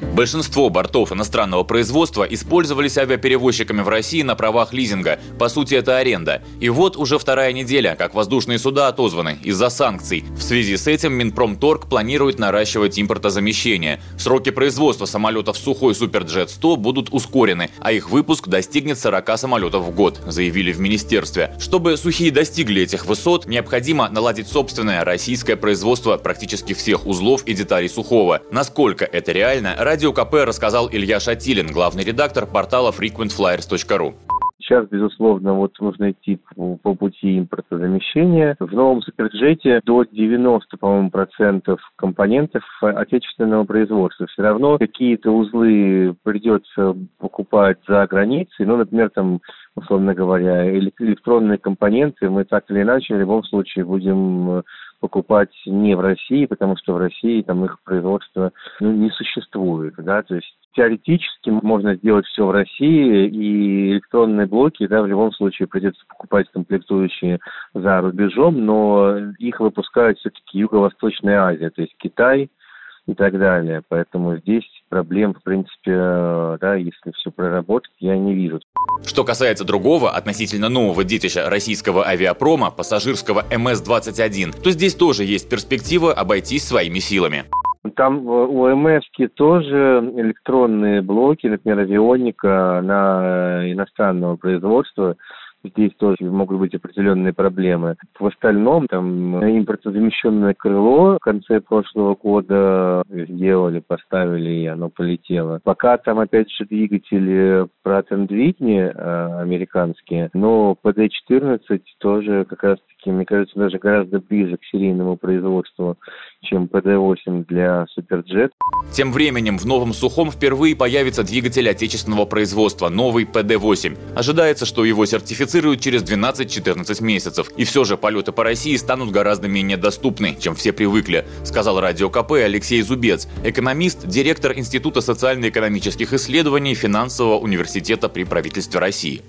Большинство бортов иностранного производства использовались авиаперевозчиками в России на правах лизинга. По сути, это аренда. И вот уже вторая неделя, как воздушные суда отозваны из-за санкций. В связи с этим Минпромторг планирует наращивать импортозамещение. Сроки производства самолетов Сухой Суперджет-100 будут ускорены, а их выпуск достигнет 40 самолетов в год, заявили в министерстве. Чтобы Сухие достигли этих высот, необходимо наладить собственное российское производство практически всех узлов и деталей Сухого. Насколько это реально, радио КП рассказал Илья Шатилин, glавный редактор портала frequentflyers.ru. Сейчас, безусловно, вот нужно идти по пути импортозамещения. В новом суперджете до 90, по-моему, процентов компонентов отечественного производства. Все равно какие-то узлы придется покупать за границей. Ну, например, там, условно говоря, электронные компоненты мы так или иначе в любом случае будем покупать не в России, потому что в России там их производство ну, не существует, да, то есть теоретически можно сделать все в России, и электронные блоки, да, в любом случае придется покупать комплектующие за рубежом, но их выпускают все-таки Юго-Восточная Азия, то есть Китай, и так далее. Поэтому здесь проблем, в принципе, э, да, если все проработать, я не вижу. Что касается другого, относительно нового детища российского авиапрома, пассажирского МС-21, то здесь тоже есть перспектива обойтись своими силами. Там у МС тоже электронные блоки, например, авионика на иностранного производства, здесь тоже могут быть определенные проблемы. В остальном, там, импортозамещенное крыло в конце прошлого года сделали, поставили, и оно полетело. Пока там, опять же, двигатели Pratt Whitney э, американские, но PD-14 тоже как раз-таки, мне кажется, даже гораздо ближе к серийному производству, чем PD-8 для Суперджет. Тем временем в новом Сухом впервые появится двигатель отечественного производства, новый PD-8. Ожидается, что его сертифицируют через 12-14 месяцев. И все же полеты по России станут гораздо менее доступны, чем все привыкли, сказал Радио КП Алексей Зубец, экономист, директор Института социально-экономических исследований Финансового университета при правительстве России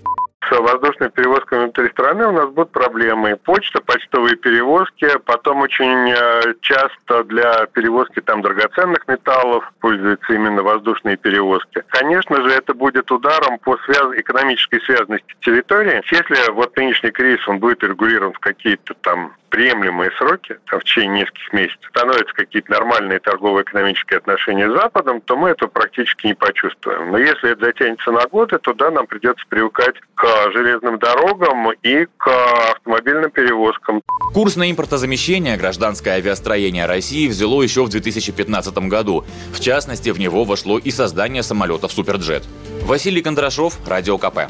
с воздушной перевозкой внутри страны у нас будут проблемы. Почта, почтовые перевозки, потом очень э, часто для перевозки там драгоценных металлов пользуются именно воздушные перевозки. Конечно же, это будет ударом по связ... экономической связанности территории. Если вот нынешний кризис, он будет регулирован в какие-то там приемлемые сроки, там, в течение нескольких месяцев, становятся какие-то нормальные торгово-экономические отношения с Западом, то мы это практически не почувствуем. Но если это затянется на годы, то да, нам придется привыкать к железным дорогам и к автомобильным перевозкам. Курс на импортозамещение гражданское авиастроение России взяло еще в 2015 году. В частности, в него вошло и создание самолетов «Суперджет». Василий Кондрашов, Радио КП.